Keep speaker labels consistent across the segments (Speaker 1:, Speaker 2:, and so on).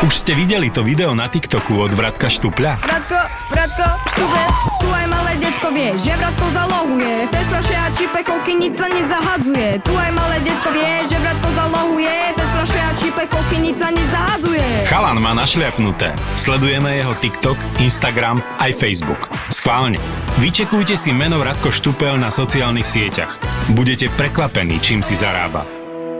Speaker 1: Už ste videli to video na TikToku od Vratka Štupľa?
Speaker 2: Bratko, bratko, štube, tu aj malé detko vie, že bratko zalohuje. Bez fľaše a čipechovky nič sa nezahadzuje. Tu aj malé detko vie, že bratko zalohuje. Bez fľaše a čipechovky nič sa nezahadzuje.
Speaker 1: Chalan má našliapnuté. Sledujeme jeho TikTok, Instagram aj Facebook. Schválne. Vyčekujte si meno Vratko Štupel na sociálnych sieťach. Budete prekvapení, čím si zarába.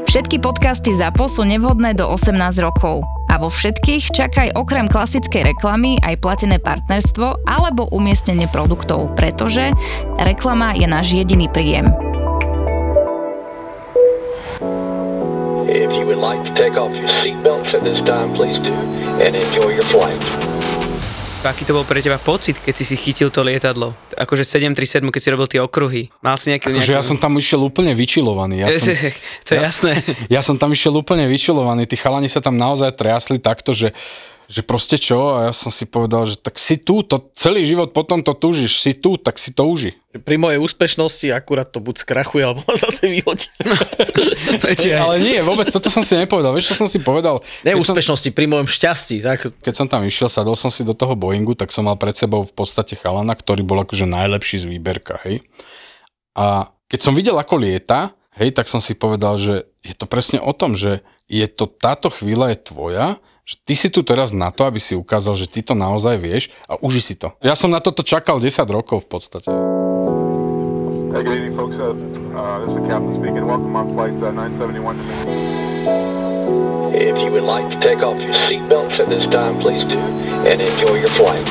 Speaker 3: Všetky podcasty ZAPO sú nevhodné do 18 rokov. A vo všetkých čakaj okrem klasickej reklamy aj platené partnerstvo alebo umiestnenie produktov, pretože reklama je náš jediný príjem.
Speaker 4: If you would like to take off your seatbelts at this time, please do, and enjoy your flight.
Speaker 5: Aký to bol pre teba pocit, keď si si chytil to lietadlo? Akože 737, keď si robil tie okruhy. Mal si nejaký...
Speaker 6: Akože ja som tam išiel úplne vyčilovaný. Ja som,
Speaker 5: to je jasné.
Speaker 6: ja som tam išiel úplne vyčilovaný. Tí chalani sa tam naozaj triasli takto, že že proste čo, a ja som si povedal, že tak si tu, to celý život potom to túžiš, si tu, tak si to uži.
Speaker 7: Pri mojej úspešnosti akurát to buď skrachuje, alebo ma zase vyhodí.
Speaker 6: Ale nie, vôbec toto som si nepovedal. Vieš, čo som si povedal?
Speaker 7: Ne úspešnosti, som, pri mojom šťastí. Tak...
Speaker 6: Keď som tam išiel, sadol som si do toho Boeingu, tak som mal pred sebou v podstate chalana, ktorý bol akože najlepší z výberka, hej. A keď som videl, ako lieta, hej, tak som si povedal, že je to presne o tom, že je to, táto chvíľa je tvoja že ty si tu teraz na to, aby si ukázal, že ty to naozaj vieš a uži si to. Ja som na toto čakal 10 rokov v podstate.
Speaker 8: Hey, good evening, folks. Uh, uh, this is the captain speaking. Welcome on flight uh, 971 to
Speaker 4: If you would like to take off your seatbelts at this time, please do, and enjoy your flight.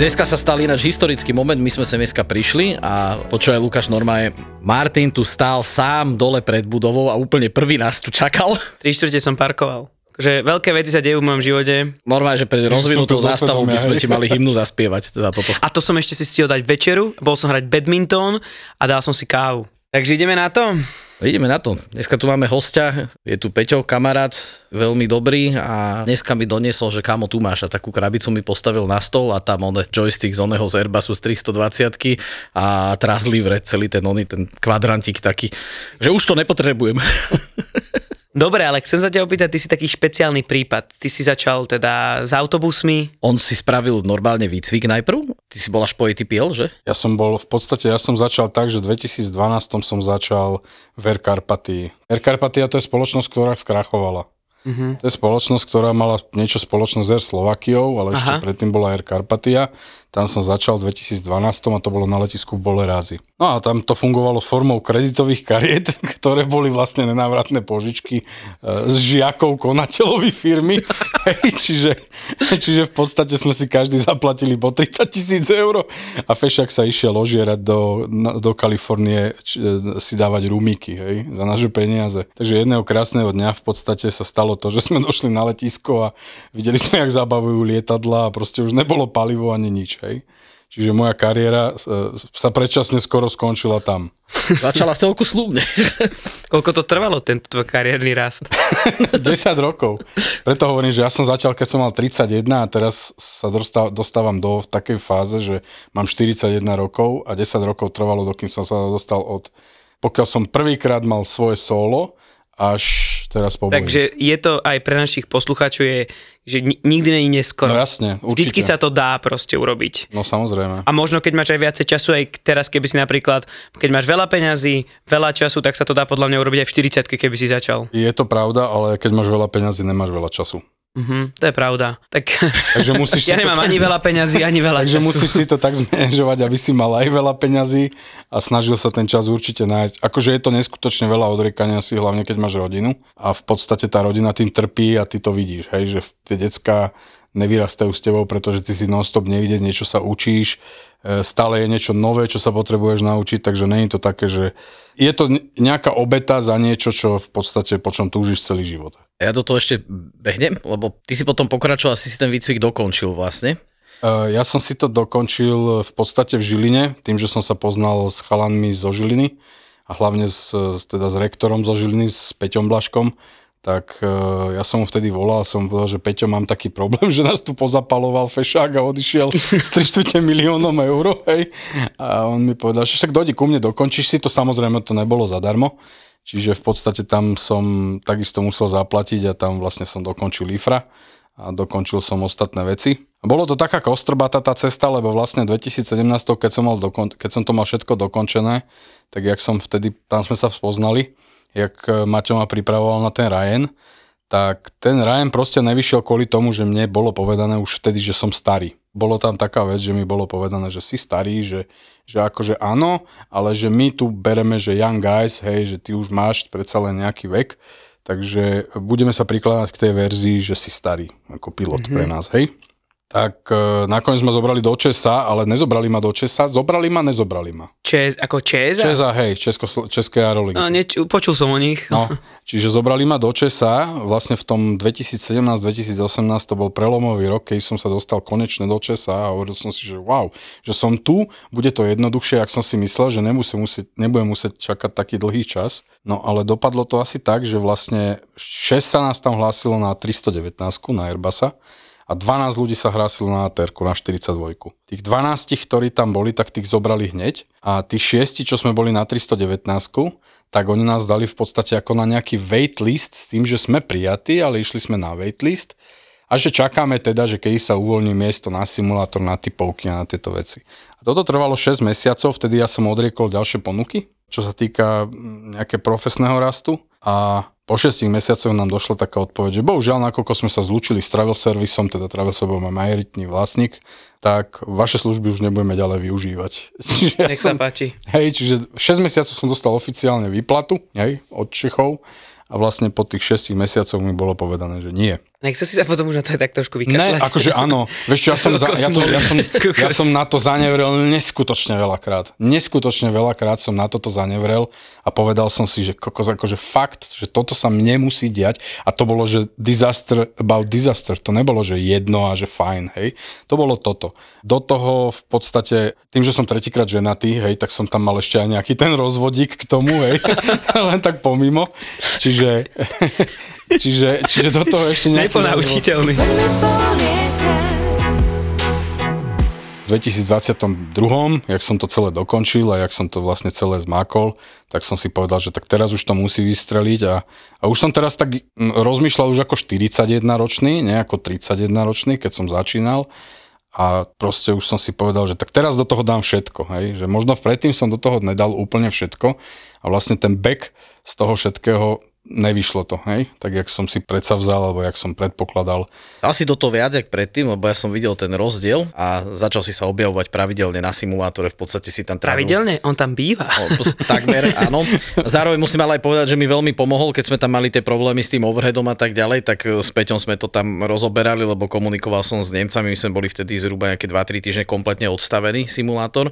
Speaker 7: Dneska sa stal ináč historický moment, my sme sa dneska prišli a počúvaj Lukáš normálne, Martin tu stál sám dole pred budovou a úplne prvý nás tu čakal.
Speaker 5: Tri štvrte som parkoval. Že veľké veci sa dejú v mojom živote.
Speaker 7: Normálne, že pred rozvinutou zástavou by sme ti mali hymnu zaspievať za toto.
Speaker 5: A to som ešte si stihol dať večeru, bol som hrať badminton a dal som si kávu. Takže ideme na to?
Speaker 7: Ideme na to. Dneska tu máme hostia, je tu Peťo, kamarát, veľmi dobrý a dneska mi doniesol, že kamo tu máš a takú krabicu mi postavil na stol a tam on joystick z oného z Airbusu z 320 a trazlivre, celý ten oný, ten kvadrantík taký, že už to nepotrebujem.
Speaker 5: Dobre, ale chcem sa ťa opýtať, ty si taký špeciálny prípad. Ty si začal teda s autobusmi.
Speaker 7: On si spravil normálne výcvik najprv? Ty si bol až po ATPL, že?
Speaker 6: Ja som bol, v podstate ja som začal tak, že v 2012 som začal v Air Carpatii. Air Carpatia to je spoločnosť, ktorá skrachovala. Uh-huh. To je spoločnosť, ktorá mala niečo spoločnosť s Air Slovakiou, ale Aha. ešte predtým bola Air Carpatia. Tam som začal v 2012 a to bolo na letisku v Bolerázi. No a tam to fungovalo s formou kreditových kariet, ktoré boli vlastne nenávratné požičky z e, žiakov konateľovi firmy. čiže, čiže v podstate sme si každý zaplatili po 30 tisíc eur a Fešak sa išiel ožierať do, do Kalifornie či, e, si dávať rumíky hej, za naše peniaze. Takže jedného krásneho dňa v podstate sa stalo to, že sme došli na letisko a videli sme, jak zabavujú lietadla a proste už nebolo palivo ani nič hej. Čiže moja kariéra e, sa predčasne skoro skončila tam.
Speaker 7: Začala celku slúbne.
Speaker 5: Koľko to trvalo, tento tvoj kariérny rast?
Speaker 6: 10 rokov. Preto hovorím, že ja som začal, keď som mal 31 a teraz sa dostávam do takej fáze, že mám 41 rokov a 10 rokov trvalo, dokým som sa dostal od... Pokiaľ som prvýkrát mal svoje solo, až teraz po
Speaker 5: Takže je to aj pre našich poslucháčov, je, že nikdy není neskoro.
Speaker 6: No jasne, určite.
Speaker 5: Vždycky sa to dá proste urobiť.
Speaker 6: No samozrejme.
Speaker 5: A možno keď máš aj viacej času, aj teraz keby si napríklad, keď máš veľa peňazí, veľa času, tak sa to dá podľa mňa urobiť aj v 40 keby si začal.
Speaker 6: Je to pravda, ale keď máš veľa peňazí, nemáš veľa času.
Speaker 5: Mm-hmm, to je pravda. Tak,
Speaker 6: takže musíš
Speaker 5: ja nemám ani tak... veľa peňazí, ani veľa
Speaker 6: takže času. musíš si to tak zmanéžovať, aby si mal aj veľa peňazí a snažil sa ten čas určite nájsť. Akože je to neskutočne veľa odriekania si, hlavne keď máš rodinu a v podstate tá rodina tým trpí a ty to vidíš, hej, že tie decka nevyrastajú s tebou, pretože ty si non-stop nevidieť, niečo sa učíš, e, stále je niečo nové, čo sa potrebuješ naučiť, takže je to také, že je to nejaká obeta za niečo, čo v podstate po čom túžiš celý život.
Speaker 7: Ja do toho ešte behnem, lebo ty si potom pokračoval, si si ten výcvik dokončil vlastne.
Speaker 6: Uh, ja som si to dokončil v podstate v Žiline, tým, že som sa poznal s chalanmi zo Žiliny a hlavne s, teda s rektorom zo Žiliny, s Peťom Blaškom, tak uh, ja som mu vtedy volal, som mu povedal, že Peťo, mám taký problém, že nás tu pozapaloval fešák a odišiel s 3 miliónom eur, hej. A on mi povedal, že však dojdi ku mne, dokončíš si to, samozrejme to nebolo zadarmo. Čiže v podstate tam som takisto musel zaplatiť a tam vlastne som dokončil IFRA a dokončil som ostatné veci. Bolo to taká kostrbata tá cesta, lebo vlastne 2017, keď som, mal dokon- keď som to mal všetko dokončené, tak jak som vtedy, tam sme sa spoznali, jak e, Maťo ma pripravoval na ten Ryan, tak ten Ryan proste nevyšiel kvôli tomu, že mne bolo povedané už vtedy, že som starý. Bolo tam taká vec, že mi bolo povedané, že si starý, že, že akože áno, ale že my tu bereme, že young guys, hej, že ty už máš predsa len nejaký vek, takže budeme sa prikladať k tej verzii, že si starý ako pilot mm-hmm. pre nás, hej tak e, nakoniec ma zobrali do Česa, ale nezobrali ma do Česa, zobrali ma, nezobrali ma.
Speaker 5: Čes, ako Česa?
Speaker 6: Česa, hej, Česko, České aerolinky.
Speaker 5: No, neč, počul som o nich.
Speaker 6: No, čiže zobrali ma do Česa, vlastne v tom 2017-2018 to bol prelomový rok, keď som sa dostal konečne do Česa a hovoril som si, že wow, že som tu, bude to jednoduchšie, ak som si myslel, že nemusím musieť, nebudem musieť čakať taký dlhý čas. No ale dopadlo to asi tak, že vlastne 6 sa nás tam hlásilo na 319 na Airbusa a 12 ľudí sa hrásilo na ATR na 42. Tých 12, ktorí tam boli, tak tých zobrali hneď a tí 6, čo sme boli na 319, tak oni nás dali v podstate ako na nejaký waitlist s tým, že sme prijatí, ale išli sme na waitlist a že čakáme teda, že keď sa uvoľní miesto na simulátor, na typovky a na tieto veci. A toto trvalo 6 mesiacov, vtedy ja som odriekol ďalšie ponuky, čo sa týka mm, nejaké profesného rastu a po 6 mesiacoch nám došla taká odpoveď, že bohužiaľ, nakoľko sme sa zlúčili s Travel Serviceom, teda Travel Service má majoritný vlastník, tak vaše služby už nebudeme ďalej využívať.
Speaker 5: Čiže Nech ja sa som, páči.
Speaker 6: Hej, čiže 6 mesiacov som dostal oficiálne výplatu, hej, od Čechov a vlastne po tých 6 mesiacoch mi bolo povedané, že nie.
Speaker 5: Nechce si sa potom už na to aj tak trošku vykašľať?
Speaker 6: Ne, akože áno. Vieš čo, ja som, za, ja, to, ja, som, ja som na to zanevrel neskutočne veľakrát. Neskutočne veľakrát som na toto zanevrel a povedal som si, že kokos, akože fakt, že toto sa mne musí diať a to bolo, že disaster about disaster. To nebolo, že jedno a že fajn, hej. To bolo toto. Do toho v podstate, tým, že som tretíkrát ženatý, hej, tak som tam mal ešte aj nejaký ten rozvodík k tomu, hej. Len tak pomimo. Čiže Čiže, čiže do toho ešte nejaký...
Speaker 5: Neponaučiteľný.
Speaker 6: V 2022, jak som to celé dokončil a jak som to vlastne celé zmákol, tak som si povedal, že tak teraz už to musí vystreliť a, a už som teraz tak rozmýšľal už ako 41 ročný, nie ako 31 ročný, keď som začínal a proste už som si povedal, že tak teraz do toho dám všetko, hej? že možno predtým som do toho nedal úplne všetko a vlastne ten back z toho všetkého nevyšlo to, hej? Tak jak som si predsavzal, alebo jak som predpokladal.
Speaker 7: Asi do toho viac, jak predtým, lebo ja som videl ten rozdiel a začal si sa objavovať pravidelne na simulátore, v podstate si tam
Speaker 5: trávil. Pravidelne? On tam býva.
Speaker 7: No, takmer, áno. Zároveň musím ale aj povedať, že mi veľmi pomohol, keď sme tam mali tie problémy s tým overheadom a tak ďalej, tak s Peťom sme to tam rozoberali, lebo komunikoval som s Nemcami, my sme boli vtedy zhruba nejaké 2-3 týždne kompletne odstavený simulátor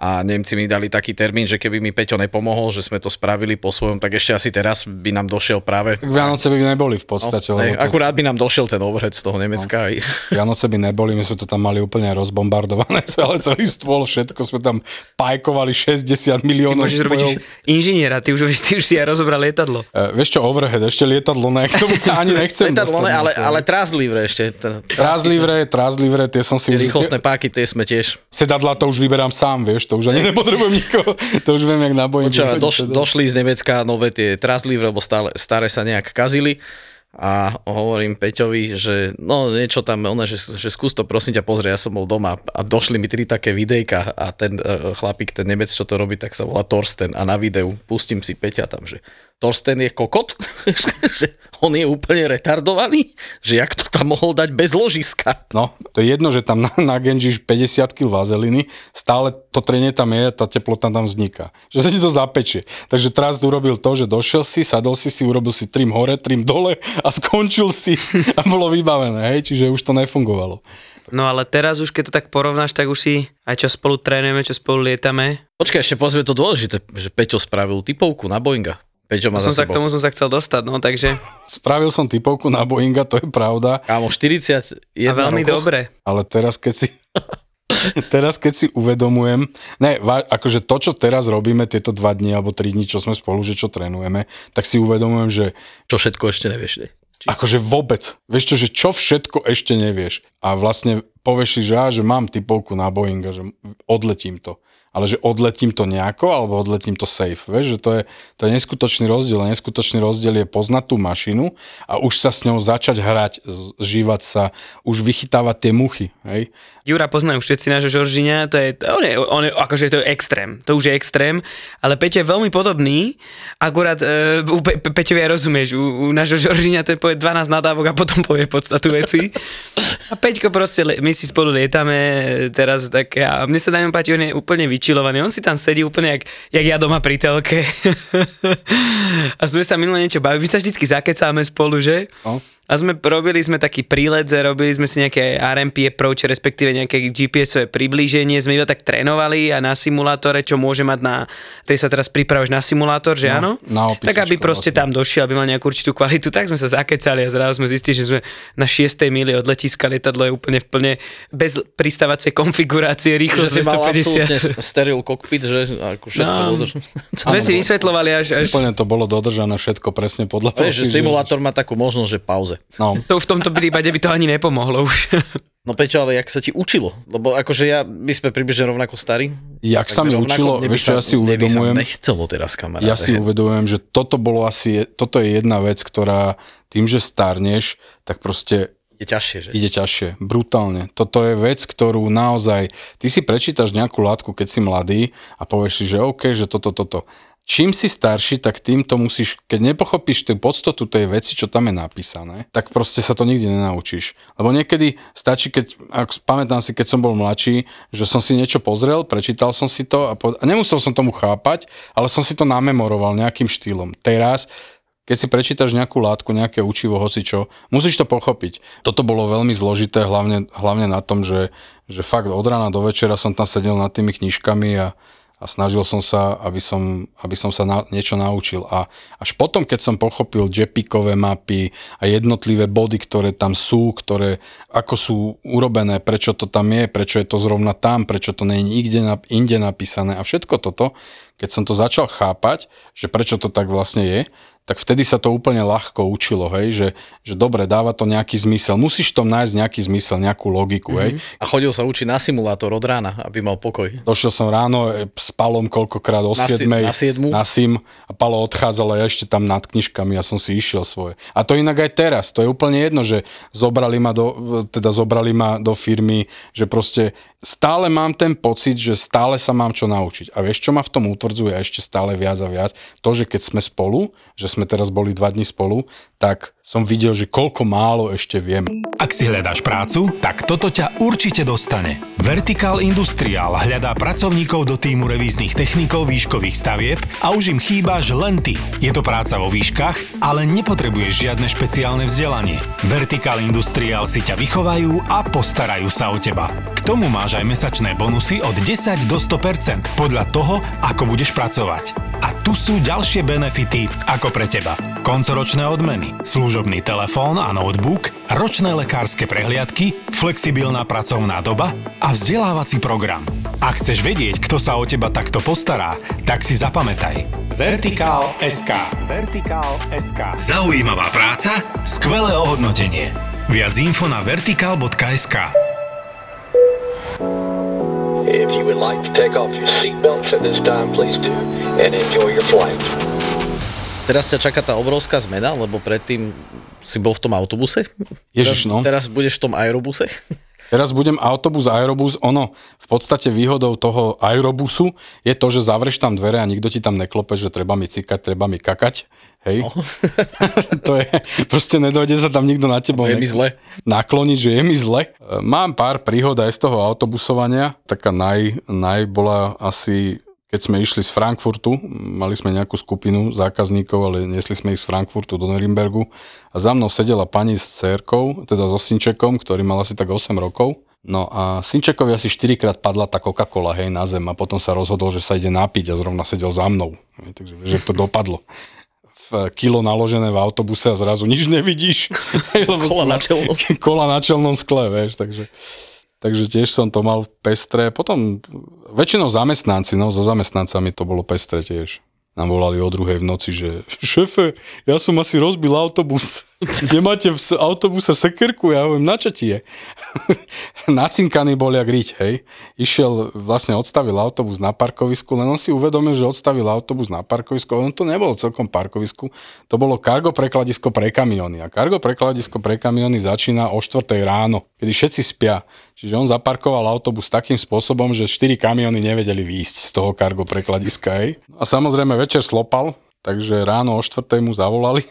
Speaker 7: a Nemci mi dali taký termín, že keby mi Peťo nepomohol, že sme to spravili po svojom, tak ešte asi teraz by nám došiel práve...
Speaker 6: Vianoce by neboli v podstate.
Speaker 7: No, to... Akurát by nám došiel ten overhead z toho Nemecka. No.
Speaker 6: Vianoce by neboli, my sme to tam mali úplne rozbombardované, celé celý stôl, všetko sme tam pajkovali 60 miliónov.
Speaker 5: Ty môžeš robiť inžiniera, ty už, ty už si aj rozobrali lietadlo.
Speaker 6: Uh, vieš čo, overhead, ešte lietadlo, ne, k tomu sa ani nechcem
Speaker 7: lietadlo, ne, ale, ale trázlivre ešte.
Speaker 6: Trázlivre, trázlivre, tie som si...
Speaker 7: Rýchlostné páky, tie sme tiež.
Speaker 6: Sedadla to už vyberám sám, vieš, to už ani nepotrebujem nikoho, to už viem, jak nabojím.
Speaker 7: Počúva, doš, došli z Nemecka nové tie trazlivre, lebo stále, staré sa nejak kazili a hovorím Peťovi, že no niečo tam, ona, že, že skús to prosím ťa pozrieť, ja som bol doma a došli mi tri také videjka a ten uh, chlapík, ten Nemec, čo to robí, tak sa volá Torsten a na videu pustím si Peťa tam, že Torsten je kokot, že on je úplne retardovaný, že jak to tam mohol dať bez ložiska.
Speaker 6: No, to je jedno, že tam nagenžíš 50 kg vazeliny, stále to trenie tam je, tá teplota tam vzniká. Že sa ti to zapečie. Takže teraz urobil to, že došiel si, sadol si si, urobil si trim hore, trim dole a skončil si a bolo vybavené, hej? čiže už to nefungovalo.
Speaker 5: No ale teraz už keď to tak porovnáš, tak už si aj čo spolu trénujeme, čo spolu lietame.
Speaker 7: Počkaj, ešte pozrie to dôležité, že Peťo spravil typovku na Boeinga. Peťo má
Speaker 5: som sa k tomu som sa chcel dostať, no takže...
Speaker 6: Spravil som typovku na Boeinga, to je pravda.
Speaker 7: Kámo, 40
Speaker 5: A veľmi
Speaker 7: rokoch,
Speaker 5: dobre.
Speaker 6: Ale teraz keď si... teraz keď si uvedomujem, ne, akože to, čo teraz robíme, tieto dva dni alebo tri dni, čo sme spolu, že čo trénujeme, tak si uvedomujem, že
Speaker 7: Čo všetko ešte nevieš. Ne?
Speaker 6: akože vôbec, vieš čo, že čo všetko ešte nevieš. A vlastne povieš si, že, á, že mám typovku na Boeing a že odletím to. Ale že odletím to nejako, alebo odletím to safe. Vieš, že to je, to je neskutočný rozdiel. A neskutočný rozdiel je poznať tú mašinu a už sa s ňou začať hrať, žívať sa, už vychytávať tie muchy. Hej?
Speaker 5: Jura poznajú všetci nášho Žoržíňa, to je, on je, on je, akože to je extrém, to už je extrém, ale Peťo je veľmi podobný, akurát uh, u Pe- Pe- Peťovi aj rozumieš, u, u nášho Žoržíňa ten povie 12 nadávok a potom povie podstatu veci. A Peťko proste, le- my si spolu lietame teraz tak a mne sa na ňom páči, on je úplne vyčilovaný, on si tam sedí úplne jak, jak ja doma pri telke. a sme sa minule niečo bavili, my sa vždycky zakecáme spolu, že?
Speaker 6: No.
Speaker 5: A sme robili sme taký prílet, že robili sme si nejaké RMP approach, respektíve nejaké GPS-ové priblíženie, sme iba tak trénovali a na simulátore, čo môže mať na, tej sa teraz pripravuješ na simulátor, že
Speaker 6: No,
Speaker 5: áno?
Speaker 6: na
Speaker 5: tak aby proste
Speaker 6: vlastne.
Speaker 5: tam došiel, aby mal nejakú určitú kvalitu, tak sme sa zakecali a zrazu sme zistili, že sme na 6. mili od letiska lietadlo je úplne v plne bez pristávacej konfigurácie,
Speaker 7: Že mal absolútne
Speaker 5: 250.
Speaker 7: steril kokpit, že ako všetko
Speaker 5: No,
Speaker 7: dodrž...
Speaker 5: Sme si vysvetlovali až, až
Speaker 6: Úplne to bolo dodržané všetko presne podľa toho.
Speaker 7: Vieš, že
Speaker 6: si-
Speaker 7: simulátor má takú možnosť, že pauze.
Speaker 6: No,
Speaker 5: to v tomto prípade by to ani nepomohlo už.
Speaker 7: No Peťo, ale jak sa ti učilo? Lebo akože ja, my sme približne rovnako starí.
Speaker 6: jak sa mi učilo, vieš čo, ja si uvedomujem,
Speaker 7: nechcelo teraz, kamarát.
Speaker 6: ja si uvedomujem, že toto bolo asi, toto je jedna vec, ktorá tým, že starneš, tak proste
Speaker 7: Je ťažšie, že?
Speaker 6: ide ťažšie, brutálne. Toto je vec, ktorú naozaj, ty si prečítaš nejakú látku, keď si mladý a povieš si, že OK, že toto, toto. Čím si starší, tak tým to musíš, keď nepochopíš tú podstatu tej veci, čo tam je napísané, tak proste sa to nikdy nenaučíš. Lebo niekedy stačí, keď, ak, pamätám si, keď som bol mladší, že som si niečo pozrel, prečítal som si to a, po, a nemusel som tomu chápať, ale som si to namemoroval nejakým štýlom. Teraz keď si prečítaš nejakú látku, nejaké učivo, hocičo, musíš to pochopiť. Toto bolo veľmi zložité, hlavne, hlavne na tom, že, že fakt od rána do večera som tam sedel nad tými knižkami a, a snažil som sa, aby som, aby som sa na, niečo naučil. A až potom, keď som pochopil JPEGové mapy a jednotlivé body, ktoré tam sú, ktoré ako sú urobené, prečo to tam je, prečo je to zrovna tam, prečo to nie je nikde na, inde napísané a všetko toto, keď som to začal chápať, že prečo to tak vlastne je, tak vtedy sa to úplne ľahko učilo, hej, že, že dobre, dáva to nejaký zmysel. Musíš tom nájsť nejaký zmysel, nejakú logiku, hej.
Speaker 7: A chodil sa učiť na simulátor od rána, aby mal pokoj.
Speaker 6: Došiel som ráno e, s Palom koľkokrát o
Speaker 7: Na si-
Speaker 6: 7.
Speaker 7: na siedmu?
Speaker 6: na sim a Palo odchádzal a ja ešte tam nad knižkami a som si išiel svoje. A to inak aj teraz, to je úplne jedno, že zobrali ma do, teda zobrali ma do firmy, že proste stále mám ten pocit, že stále sa mám čo naučiť. A vieš, čo ma v tom utvrdzuje ešte stále viac a viac? To, že keď sme spolu, že sme teraz boli dva dní spolu, tak som videl, že koľko málo ešte viem.
Speaker 1: Ak si hľadáš prácu, tak toto ťa určite dostane. Vertical Industrial hľadá pracovníkov do týmu revíznych technikov výškových stavieb a už im chýbaš len ty. Je to práca vo výškach, ale nepotrebuješ žiadne špeciálne vzdelanie. Vertical Industrial si ťa vychovajú a postarajú sa o teba. K tomu máš aj mesačné bonusy od 10 do 100% podľa toho, ako budeš pracovať. A tu sú ďalšie benefity ako pre teba. Koncoročné odmeny, služobný telefón a notebook, ročné lekárske prehliadky, flexibilná pracovná doba a vzdelávací program. Ak chceš vedieť, kto sa o teba takto postará, tak si zapamätaj. Vertikál SK. Vertikál SK. Zaujímavá práca, skvelé ohodnotenie. Viac info na vertikál.sk.
Speaker 4: If you would like to take off your seatbelts at this time, please do, and enjoy your flight.
Speaker 7: Teraz ťa čaká tá obrovská zmena, lebo predtým si bol v tom autobuse.
Speaker 6: Ježiš,
Speaker 7: teraz,
Speaker 6: no.
Speaker 7: Teraz budeš v tom aerobuse.
Speaker 6: Teraz budem autobus, aerobus, ono v podstate výhodou toho aerobusu je to, že zavreš tam dvere a nikto ti tam neklope, že treba mi cikať, treba mi kakať. Hej. No. to je, proste nedojde sa tam nikto na teba
Speaker 7: Je mi zle.
Speaker 6: nakloniť, že je mi zle. Mám pár príhod aj z toho autobusovania. Taká naj, naj bola asi keď sme išli z Frankfurtu, mali sme nejakú skupinu zákazníkov, ale nesli sme ich z Frankfurtu do Norimbergu a za mnou sedela pani s cerkou, teda so synčekom, ktorý mal asi tak 8 rokov. No a synčekovi asi 4 krát padla tá Coca-Cola, hej, na zem a potom sa rozhodol, že sa ide napiť a zrovna sedel za mnou. Hej, takže že to dopadlo. V kilo naložené v autobuse a zrazu nič nevidíš. Lebo
Speaker 7: Kola na čelnom.
Speaker 6: Kola na čelnom skle, vieš, takže... Takže tiež som to mal pestré. Potom väčšinou zamestnanci, no so zamestnancami to bolo pestré tiež. Nám volali o druhej v noci, že šefe, ja som asi rozbil autobus. Nemáte v autobuse sekerku? Ja hovorím, na čo ti je? Nacinkaný bol jak riť, hej. Išiel, vlastne odstavil autobus na parkovisku, len on si uvedomil, že odstavil autobus na parkovisku, on to nebolo celkom parkovisku, to bolo kargo prekladisko pre kamiony. A kargo prekladisko pre kamiony začína o 4 ráno, kedy všetci spia. Čiže on zaparkoval autobus takým spôsobom, že 4 kamiony nevedeli výjsť z toho kargo prekladiska. Hej. A samozrejme večer slopal, takže ráno o 4 mu zavolali.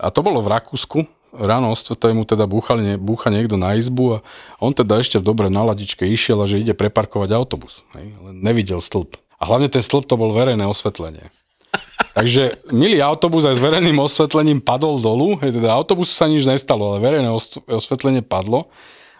Speaker 6: A to bolo v Rakúsku. Ráno o 4 mu teda búchal, nie, búcha niekto na izbu a on teda ešte v dobrej naladičke išiel a že ide preparkovať autobus. Hej. Len nevidel stĺp. A hlavne ten stĺp to bol verejné osvetlenie. Takže milý autobus aj s verejným osvetlením padol dolu, hej, teda autobusu sa nič nestalo, ale verejné os- osvetlenie padlo.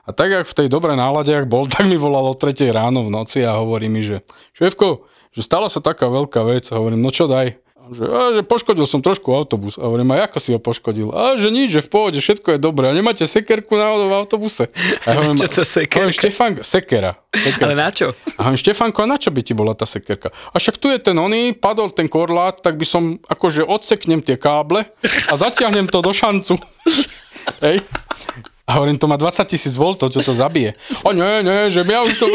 Speaker 6: A tak, jak v tej dobrej nálade, ak bol, tak mi volal o 3 ráno v noci a hovorí mi, že šéfko, že stala sa taká veľká vec. A hovorím, no čo daj? Že, a, že poškodil som trošku autobus. A hovorím, a ako si ho poškodil? A že nič, že v pohode, všetko je dobré. A nemáte sekerku náhodou v autobuse? A ja hovorím,
Speaker 5: Čo to sekerka?
Speaker 6: Hovorím, Štefan, sekera. sekera.
Speaker 5: Ale na čo?
Speaker 6: A hovorím, Štefanko, a na čo by ti bola tá sekerka? A však tu je ten oný, padol ten korlát, tak by som akože odseknem tie káble a zatiahnem to do šancu. Hej. A hovorím, to má 20 tisíc V, čo to zabije. O nie, nie, že ja už to...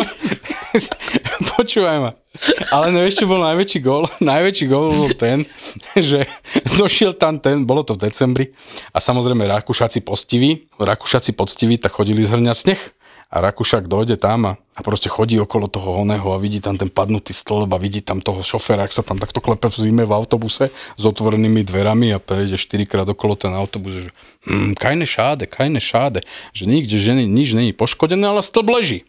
Speaker 6: Počúvaj ma. Ale nevieš, čo bol najväčší gól? Najväčší gól bol ten, že došiel tam ten, bolo to v decembri, a samozrejme Rakúšaci postiví, Rakúšaci poctiví, tak chodili zhrňať sneh. A Rakúšak dojde tam a, a proste chodí okolo toho oného a vidí tam ten padnutý stĺp a vidí tam toho šoféra, ak sa tam takto klepe v zime v autobuse s otvorenými dverami a prejde 4 krát okolo ten autobus, že hm, kajne šáde, kajne šáde, že nikde že ni- nič není poškodené, ale stĺp leží.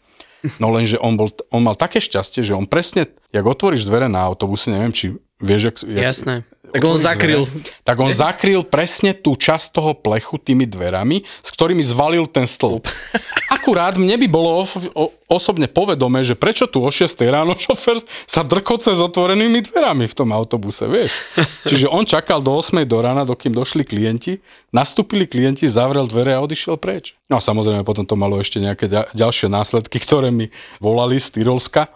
Speaker 6: No lenže on, bol, on mal také šťastie, že on presne, jak otvoríš dvere na autobuse, neviem, či vieš, jak, jak,
Speaker 5: Jasné.
Speaker 7: Tak on zakryl.
Speaker 6: tak on zakryl presne tú časť toho plechu tými dverami, s ktorými zvalil ten stĺp. Akurát mne by bolo osobne povedomé, že prečo tu o 6 ráno šofer sa drkoce s otvorenými dverami v tom autobuse, vieš. Čiže on čakal do 8 do rána, dokým došli klienti, nastúpili klienti, zavrel dvere a odišiel preč. No a samozrejme potom to malo ešte nejaké ďa- ďalšie následky, ktoré mi volali z Tyrolska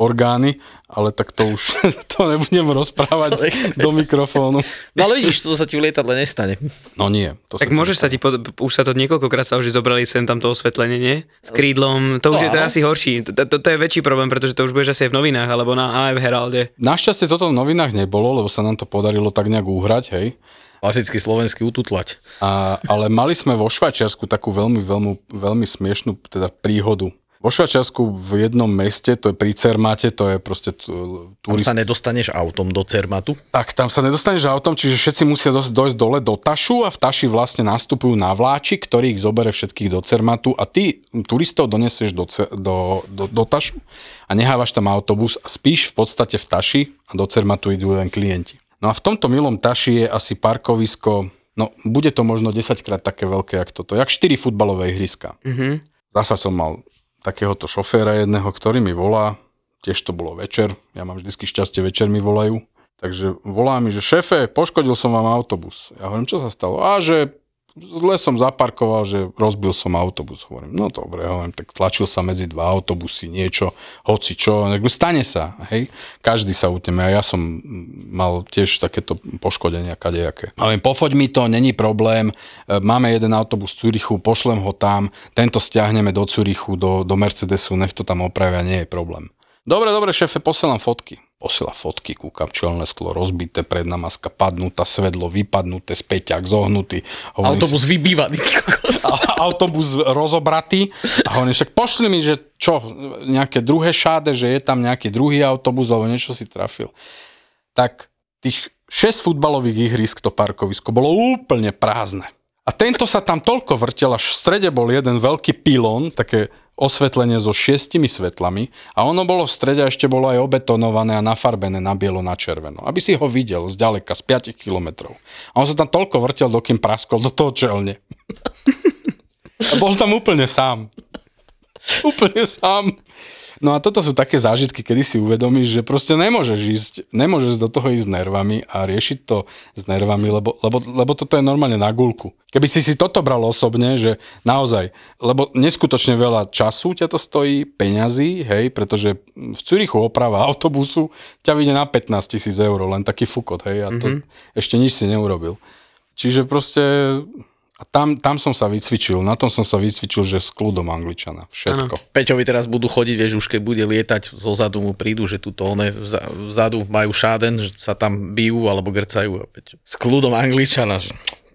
Speaker 6: orgány, ale tak to už to nebudem rozprávať do mikrofónu.
Speaker 7: No ale vidíš, to sa ti v lietadle nestane.
Speaker 6: No nie. To
Speaker 5: Tak môžeš sa ti, pod, už sa to niekoľkokrát sa už zobrali sem tam to osvetlenie, nie? S krídlom, to už
Speaker 7: No
Speaker 5: je to
Speaker 7: áno.
Speaker 5: asi horší, to, to, to je väčší problém, pretože to už budeš asi aj v novinách alebo na AF Heralde.
Speaker 6: Našťastie toto v novinách nebolo, lebo sa nám to podarilo tak nejak uhrať, hej.
Speaker 7: Klasický slovenský ututlať.
Speaker 6: A, ale mali sme vo Švajčiarsku takú veľmi, veľmi, veľmi smiešnú teda príhodu. Vo Švajčiarsku v jednom meste, to je pri Cermate, to je proste tu-
Speaker 7: Tam sa nedostaneš autom do Cermatu.
Speaker 6: Tak, tam sa nedostaneš autom, čiže všetci musia dojsť dole do Tašu a v Taši vlastne nastupujú na vláči, ktorý ich zobere všetkých do Cermatu a ty turistov donesieš do, do, do, do Tašu a nehávaš tam autobus a spíš v podstate v Taši a do Cermatu idú len klienti. No a v tomto milom Taši je asi parkovisko, no bude to možno 10 krát také veľké, jak toto, jak 4 futbalové ihriska.
Speaker 5: Mhm.
Speaker 6: Zasa som mal takéhoto šoféra jedného, ktorý mi volá, tiež to bolo večer, ja mám vždycky šťastie, večer mi volajú, takže volá mi, že šéfe, poškodil som vám autobus. Ja hovorím, čo sa stalo? A že zle som zaparkoval, že rozbil som autobus. Hovorím, no dobre, hovorím, tak tlačil sa medzi dva autobusy, niečo, hoci čo, stane sa, hej. Každý sa uteme a ja som mal tiež takéto poškodenia kadejaké. Hovorím, pofoď mi to, není problém, E, máme jeden autobus v Cürichu, pošlem ho tam, tento stiahneme do Cürichu, do, do Mercedesu, nech to tam opravia, nie je problém. Dobre, dobre, šéfe, posielam fotky. Posiela fotky, kúkam, čelné sklo rozbité, predná maska padnutá, svedlo vypadnuté, späťak zohnutý. Hovorím si-
Speaker 7: Autobus vybývaný, ty kokos.
Speaker 6: a- autobus rozobratý a hovorím, však pošli mi, že čo, nejaké druhé šáde, že je tam nejaký druhý autobus alebo niečo si trafil. Tak tých 6 futbalových ihrisk to parkovisko bolo úplne prázdne. A tento sa tam toľko vrtel, až v strede bol jeden veľký pilón, také osvetlenie so šiestimi svetlami a ono bolo v strede a ešte bolo aj obetonované a nafarbené na bielo, na červeno. Aby si ho videl z ďaleka, z 5 kilometrov. A on sa tam toľko vrtel, dokým praskol do toho čelne. A bol tam úplne sám. Úplne sám. No a toto sú také zážitky, kedy si uvedomíš, že proste nemôžeš ísť, nemôžeš do toho ísť s nervami a riešiť to s nervami, lebo, lebo, lebo toto je normálne na gulku. Keby si si toto bral osobne, že naozaj, lebo neskutočne veľa času ťa to stojí, peňazí, hej, pretože v Cürichu oprava autobusu ťa vyjde na 15 tisíc eur, len taký fukot, hej, a to mm-hmm. ešte nič si neurobil. Čiže proste a tam, tam som sa vycvičil, na tom som sa vycvičil, že s kľudom angličana, všetko. Ano.
Speaker 7: Peťovi teraz budú chodiť, vieš, už keď bude lietať, zo zadu mu prídu, že tuto one vzadu majú šáden, že sa tam bijú alebo grcajú. A Peťo, s kľudom angličana, že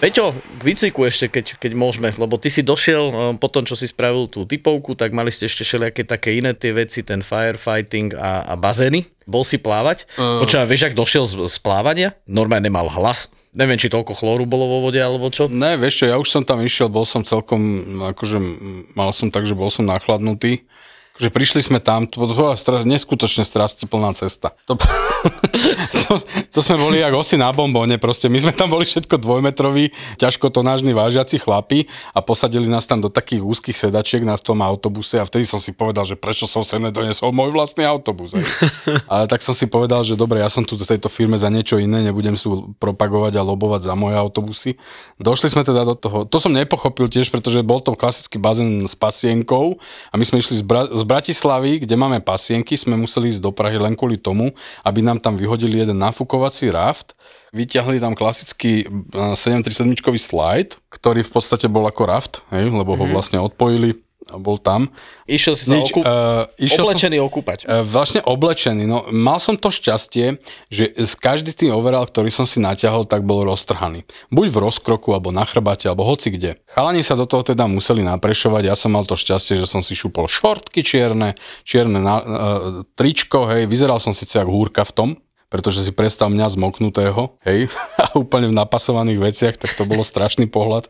Speaker 7: Peťo, k výcviku ešte, keď, keď môžeme, lebo ty si došiel eh, po tom, čo si spravil tú typovku, tak mali ste ešte všelijaké také iné tie veci, ten firefighting a, a bazény. Bol si plávať? Uh. Počúva, vieš, ak došiel z, z plávania? Normálne nemal hlas. Neviem, či toľko chlóru bolo vo vode, alebo čo?
Speaker 6: Ne, vieš čo, ja už som tam išiel, bol som celkom, akože mal som tak, že bol som nachladnutý že prišli sme tam, to bola stra, neskutočne strastiplná cesta. To, to, to, sme boli jak osi na bombone, proste my sme tam boli všetko dvojmetroví, ťažko tonážni vážiaci chlapi a posadili nás tam do takých úzkých sedačiek na tom autobuse a vtedy som si povedal, že prečo som sem nedonesol môj vlastný autobus. Aj. Ale tak som si povedal, že dobre, ja som tu v tejto firme za niečo iné, nebudem sú propagovať a lobovať za moje autobusy. Došli sme teda do toho, to som nepochopil tiež, pretože bol to klasický bazén s pasienkou a my sme išli z, Bra- z Bratislavy, kde máme pasienky, sme museli ísť do Prahy len kvôli tomu, aby nám tam vyhodili jeden nafukovací raft. Vyťahli tam klasický 737 slide, ktorý v podstate bol ako raft, hej, lebo ho vlastne odpojili bol tam.
Speaker 7: Išiel si sa
Speaker 6: Nič,
Speaker 7: okup-
Speaker 6: uh, išiel
Speaker 7: oblečený
Speaker 6: som,
Speaker 7: okúpať.
Speaker 6: Uh, vlastne oblečený. No, mal som to šťastie, že každý tým overall, ktorý som si natiahol, tak bol roztrhaný. Buď v rozkroku, alebo na chrbate, alebo hoci kde. Chalani sa do toho teda museli naprešovať. Ja som mal to šťastie, že som si šupol šortky čierne, čierne na, uh, tričko, hej. Vyzeral som síce ako húrka v tom, pretože si predstav mňa zmoknutého, hej, a úplne v napasovaných veciach, tak to bolo strašný pohľad.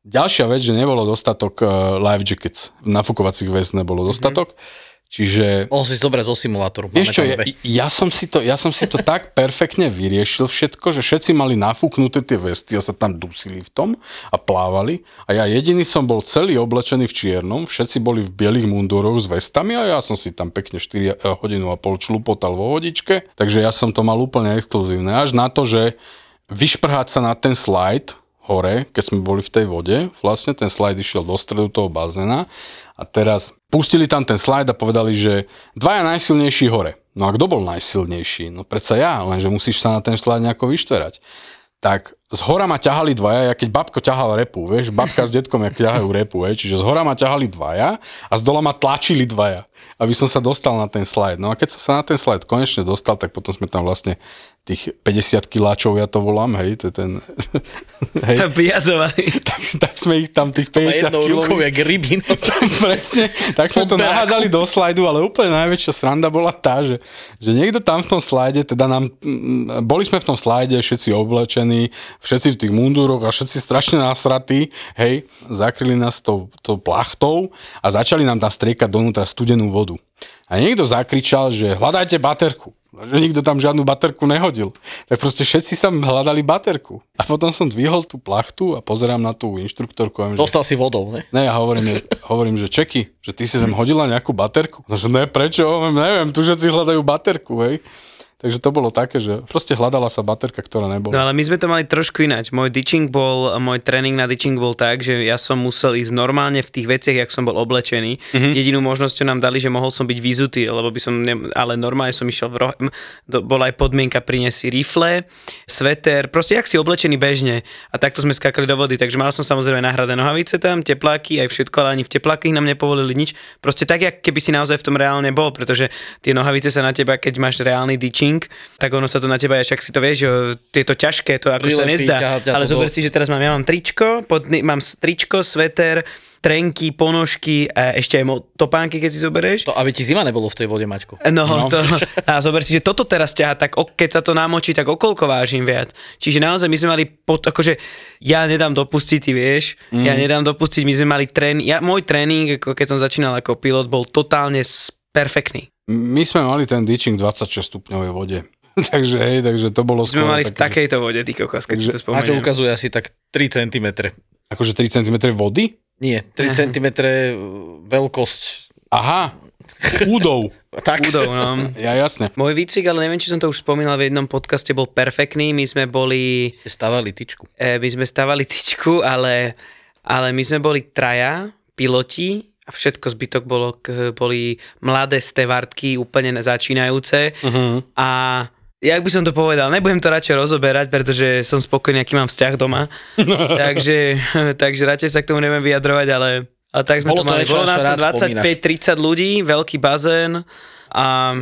Speaker 6: Ďalšia vec, že nebolo dostatok uh, life jackets. Nafukovacích väz nebolo dostatok. Mm-hmm. Čiže...
Speaker 7: Mohol si zobrať zo simulátoru.
Speaker 6: Vieš čo, ja, ja, som si to, ja som si to tak perfektne vyriešil všetko, že všetci mali nafúknuté tie vesty a sa tam dusili v tom a plávali. A ja jediný som bol celý oblečený v čiernom, všetci boli v bielých mundúroch s vestami a ja som si tam pekne 4 hodinu a pol člupotal vo vodičke. Takže ja som to mal úplne exkluzívne. Až na to, že vyšprhať sa na ten slide, hore, keď sme boli v tej vode. Vlastne ten slide išiel do stredu toho bazéna a teraz pustili tam ten slide a povedali, že dvaja najsilnejší hore. No a kto bol najsilnejší? No predsa ja, lenže musíš sa na ten slide nejako vyštverať. Tak z hora ma ťahali dvaja, ja keď babko ťahal repu, vieš, babka s detkom, jak ťahajú repu, vieš, čiže z hora ma ťahali dvaja a z dola ma tlačili dvaja, aby som sa dostal na ten slide. No a keď sa na ten slide konečne dostal, tak potom sme tam vlastne tých 50 kiláčov, ja to volám, hej, to je ten...
Speaker 5: hej,
Speaker 6: tak, tak sme ich tam tých 50
Speaker 7: kilov... jak ryby. No.
Speaker 6: Presne, tak sme to nahádzali do slajdu, ale úplne najväčšia sranda bola tá, že, že niekto tam v tom slajde, teda nám, boli sme v tom slajde všetci oblečení, všetci v tých mundúroch a všetci strašne nasratí, hej, zakryli nás tou, tou plachtou a začali nám tam striekať donútra studenú vodu. A niekto zakričal, že hľadajte baterku. Že nikto tam žiadnu baterku nehodil. Tak proste všetci sa hľadali baterku. A potom som dvihol tú plachtu a pozerám na tú inštruktorku. Viem,
Speaker 7: Dostal že... si vodou, ne?
Speaker 6: Ne, ja hovorím, že, hovorím, že čeky, že ty si sem hodila nejakú baterku. No, že ne, prečo? Neviem, tu všetci hľadajú baterku, hej. Takže to bolo také, že proste hľadala sa baterka, ktorá nebola.
Speaker 5: No ale my sme to mali trošku ináč. Môj ditching bol, môj tréning na ditching bol tak, že ja som musel ísť normálne v tých veciach, jak som bol oblečený. Mm-hmm. Jedinú možnosť, čo nám dali, že mohol som byť vyzutý, lebo by som, ne, ale normálne som išiel v roh, bola aj podmienka priniesť rifle, sveter, proste jak si oblečený bežne. A takto sme skakali do vody, takže mal som samozrejme náhradné nohavice tam, tepláky, aj všetko, ale ani v teplákach nám nepovolili nič. Proste tak, jak keby si naozaj v tom reálne bol, pretože tie nohavice sa na teba, keď máš reálny ditching, tréning, tak ono sa to na teba, však si to vieš, je to ťažké, to ako sa
Speaker 7: Prilepí
Speaker 5: nezdá.
Speaker 7: ťa- ťa
Speaker 5: Ale zober
Speaker 7: do-
Speaker 5: si, že teraz mám, ja mám tričko, pod, mám tričko, sveter, trenky, ponožky a ešte aj mo- topánky, keď si zoberieš.
Speaker 7: To, aby ti zima nebolo v tej vode, Maťko.
Speaker 5: No, no. To, a zober si, že toto teraz ťaha, tak o, keď sa to namočí, tak okolko vážim viac. Čiže naozaj my sme mali, pod, akože ja nedám dopustiť, ty vieš, mm. ja nedám dopustiť, my sme mali tréning, ja, môj tréning, ako keď som začínal ako pilot, bol totálne s- perfektný.
Speaker 6: My sme mali ten ditching 26 stupňovej vode. takže hej, takže to bolo
Speaker 5: Sme
Speaker 6: skoro
Speaker 5: mali v
Speaker 6: také,
Speaker 5: takejto vode, ty kokos, keď si to spomeniem.
Speaker 7: ukazuje asi tak 3 cm.
Speaker 6: Akože 3 cm vody?
Speaker 7: Nie, 3 cm veľkosť.
Speaker 6: Aha, údov.
Speaker 7: Tak.
Speaker 5: Údov, no.
Speaker 6: Ja jasne.
Speaker 5: Môj výcvik, ale neviem, či som to už spomínal v jednom podcaste, bol perfektný. My sme boli,
Speaker 7: Stavali tyčku.
Speaker 5: e, my sme stavali tyčku, ale, ale my sme boli traja, piloti a všetko zbytok bolo, k- boli mladé stevartky, úplne začínajúce.
Speaker 6: Uh-huh.
Speaker 5: A jak by som to povedal, nebudem to radšej rozoberať, pretože som spokojný, aký mám vzťah doma. takže, takže radšej sa k tomu neviem vyjadrovať, ale, ale tak sme
Speaker 7: Bolo
Speaker 5: to mali. Bolo nás
Speaker 7: rád
Speaker 5: tam
Speaker 7: spomínaš.
Speaker 5: 25-30 ľudí, veľký bazén a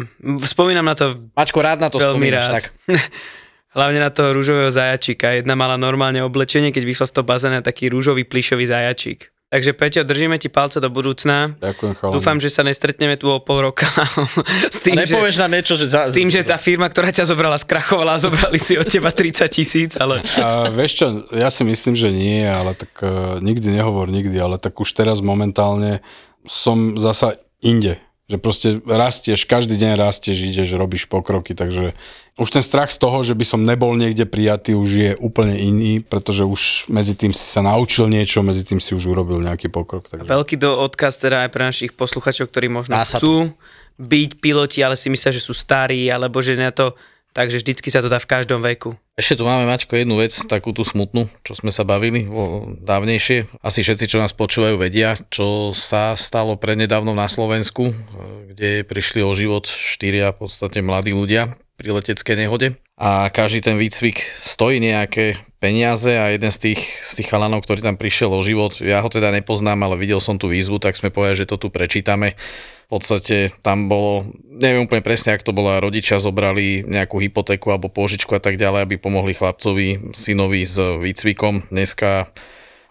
Speaker 5: spomínam na to
Speaker 7: Maťko, rád na to
Speaker 5: veľmi
Speaker 7: spomínaš.
Speaker 5: rád.
Speaker 7: Tak.
Speaker 5: Hlavne na toho rúžového zajačíka. Jedna mala normálne oblečenie, keď vyšla z toho bazéna, taký rúžový plišový zajačík. Takže Peťo, držíme ti palce do budúcna.
Speaker 6: Ďakujem, chalani.
Speaker 5: Dúfam, že sa nestretneme tu o pol roka. s
Speaker 7: A
Speaker 5: tým, že,
Speaker 7: nepovieš nám niečo, že... Za,
Speaker 5: s tým, že tá firma, ktorá ťa zobrala, skrachovala a zobrali si od teba 30 tisíc, ale...
Speaker 6: A vieš čo, ja si myslím, že nie, ale tak uh, nikdy nehovor nikdy, ale tak už teraz momentálne som zasa inde. Že proste rastieš, každý deň rastieš, ideš, robíš pokroky, takže už ten strach z toho, že by som nebol niekde prijatý, už je úplne iný, pretože už medzi tým si sa naučil niečo, medzi tým si už urobil nejaký pokrok. Takže...
Speaker 5: Veľký do odkaz teda aj pre našich posluchačov, ktorí možno
Speaker 7: Dá
Speaker 5: chcú byť piloti, ale si myslia, že sú starí, alebo že na to... Takže vždycky sa to dá v každom veku.
Speaker 7: Ešte tu máme, Maťko, jednu vec, takú tú smutnú, čo sme sa bavili o, dávnejšie. Asi všetci, čo nás počúvajú, vedia, čo sa stalo prednedávnom na Slovensku, e, kde prišli o život štyria v podstate mladí ľudia pri leteckej nehode. A každý ten výcvik stojí nejaké peniaze a jeden z tých, z tých chalanov, ktorý tam prišiel o život, ja ho teda nepoznám, ale videl som tú výzvu, tak sme povedali, že to tu prečítame. V podstate tam bolo, neviem úplne presne, ak to bolo, rodičia zobrali nejakú hypotéku alebo pôžičku a tak ďalej, aby pomohli chlapcovi, synovi s výcvikom. Dneska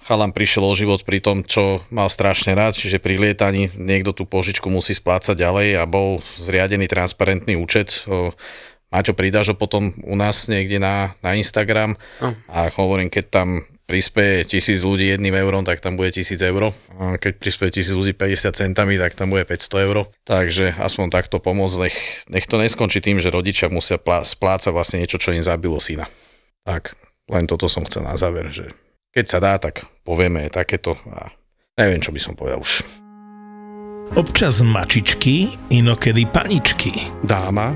Speaker 7: chalan prišiel o život pri tom, čo mal strašne rád, čiže pri lietaní niekto tú pôžičku musí splácať ďalej a bol zriadený transparentný účet. Maťo, pridáš ho potom u nás niekde na, na Instagram
Speaker 5: No.
Speaker 7: a hovorím, keď tam prispieje tisíc ľudí jedným eurom, tak tam bude tisíc eur. A keď prispieje tisíc ľudí 50 centami, tak tam bude 500 eur. Takže aspoň takto pomôcť, nech, nech to neskončí tým, že rodičia musia plá, splácať vlastne niečo, čo im zabilo syna. Tak, len toto som chcel na záver, že keď sa dá, tak povieme takéto a neviem, čo by som povedal už.
Speaker 9: Občas mačičky, inokedy paničky.
Speaker 10: dáma